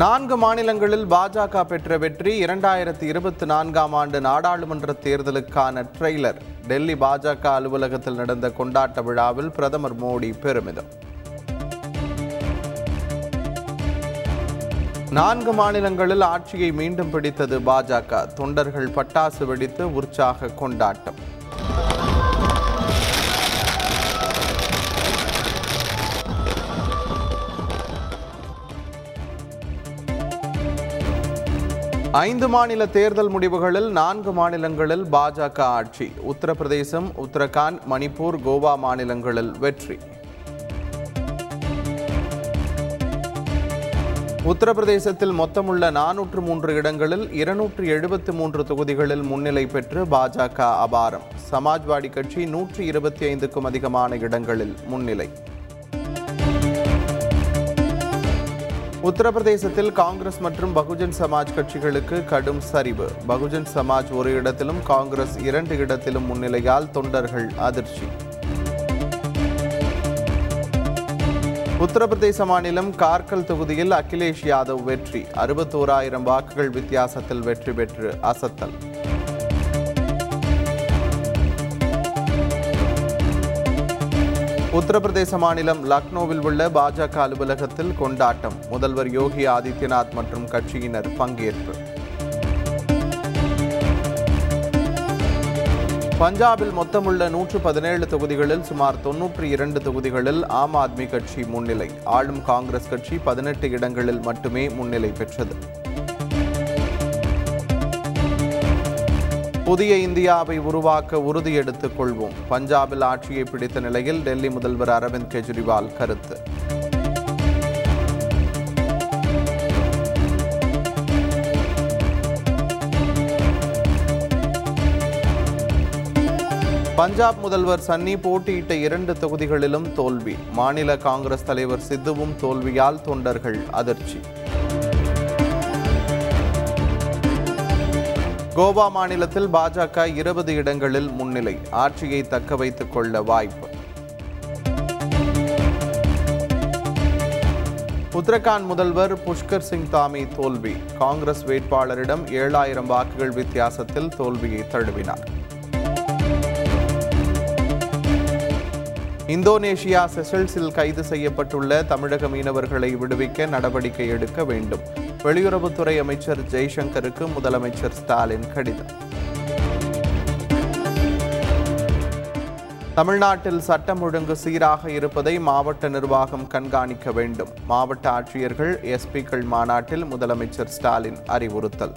நான்கு மாநிலங்களில் பாஜக பெற்ற வெற்றி இரண்டாயிரத்தி இருபத்தி நான்காம் ஆண்டு நாடாளுமன்ற தேர்தலுக்கான ட்ரெய்லர் டெல்லி பாஜக அலுவலகத்தில் நடந்த கொண்டாட்ட விழாவில் பிரதமர் மோடி பெருமிதம். நான்கு மாநிலங்களில் ஆட்சியை மீண்டும் பிடித்தது பாஜக. தொண்டர்கள் பட்டாசு வெடித்து உற்சாக கொண்டாட்டம். ஐந்து மாநில தேர்தல் முடிவுகளில் நான்கு மாநிலங்களில் பாஜக ஆட்சி. உத்தரப்பிரதேசம் உத்தரகாண்ட் மணிப்பூர் கோவா மாநிலங்களில் வெற்றி. உத்தரப்பிரதேசத்தில் மொத்தமுள்ள நானூற்று மூன்று இடங்களில் இருநூற்று எழுபத்து மூன்று தொகுதிகளில் முன்னிலை பெற்று பாஜக அபாரம். சமாஜ்வாடி கட்சி நூற்றி இருபத்தி ஐந்துக்கும் அதிகமான இடங்களில் முன்னிலை. உத்தரப்பிரதேசத்தில் காங்கிரஸ் மற்றும் பகுஜன் சமாஜ் கட்சிகளுக்கு கடும் சரிவு. பகுஜன் சமாஜ் ஒரு இடத்திலும் காங்கிரஸ் இரண்டு இடத்திலும் முன்னிலையால் தொண்டர்கள் அதிர்ச்சி. உத்தரப்பிரதேச மாநிலம் கார்கல் தொகுதியில் அகிலேஷ் யாதவ் வெற்றி. அறுபத்தோராயிரம் வாக்குகள் வித்தியாசத்தில் வெற்றி பெற்று அசத்தல். உத்தரப்பிரதேச மாநிலம் லக்னோவில் உள்ள பாஜக அலுவலகத்தில் கொண்டாட்டம். முதல்வர் யோகி ஆதித்யநாத் மற்றும் கட்சியினர் பங்கேற்பு. பஞ்சாபில் மொத்தமுள்ள நூற்று பதினேழு தொகுதிகளில் சுமார் தொன்னூற்றி இரண்டு தொகுதிகளில் ஆம் ஆத்மி கட்சி முன்னிலை. ஆளும் காங்கிரஸ் கட்சி பதினெட்டு இடங்களில் மட்டுமே முன்னிலை பெற்றது. புதிய இந்தியாவை உருவாக்க உறுதி எடுத்துக் கொள்வோம். பஞ்சாபில் ஆட்சியை பிடித்த நிலையில் டெல்லி முதல்வர் அரவிந்த் கெஜ்ரிவால் கருத்து. பஞ்சாப் முதல்வர் சன்னி போட்டியிட்ட இரண்டு தொகுதிகளிலும் தோல்வி. மாநில காங்கிரஸ் தலைவர் சித்துவும் தோல்வியால் தொண்டர்கள் அதிர்ச்சி. கோவா மாநிலத்தில் பாஜக இருபது இடங்களில் முன்னிலை. ஆட்சியை தக்க வைத்துக் கொள்ள வாய்ப்பு. உத்தரகாண்ட் முதல்வர் புஷ்கர் சிங் தாமி தோல்வி. காங்கிரஸ் வேட்பாளரிடம் ஏழாயிரம் வாக்குகள் வித்தியாசத்தில் தோல்வியை தழுவினார். இந்தோனேஷியா செஷல்ஸில் கைது செய்யப்பட்டுள்ள தமிழக மீனவர்களை விடுவிக்க நடவடிக்கை எடுக்க வேண்டும். வெளியுறவுத்துறை அமைச்சர் ஜெய்சங்கருக்கு முதலமைச்சர் ஸ்டாலின் கடிதம். தமிழ்நாட்டில் சட்டம் ஒழுங்கு சீராக இருப்பதை மாவட்ட நிர்வாகம் கண்காணிக்க வேண்டும். மாவட்ட ஆட்சியர்கள் எஸ்பிக்கள் மாநாட்டில் முதலமைச்சர் ஸ்டாலின் அறிவுறுத்தல்.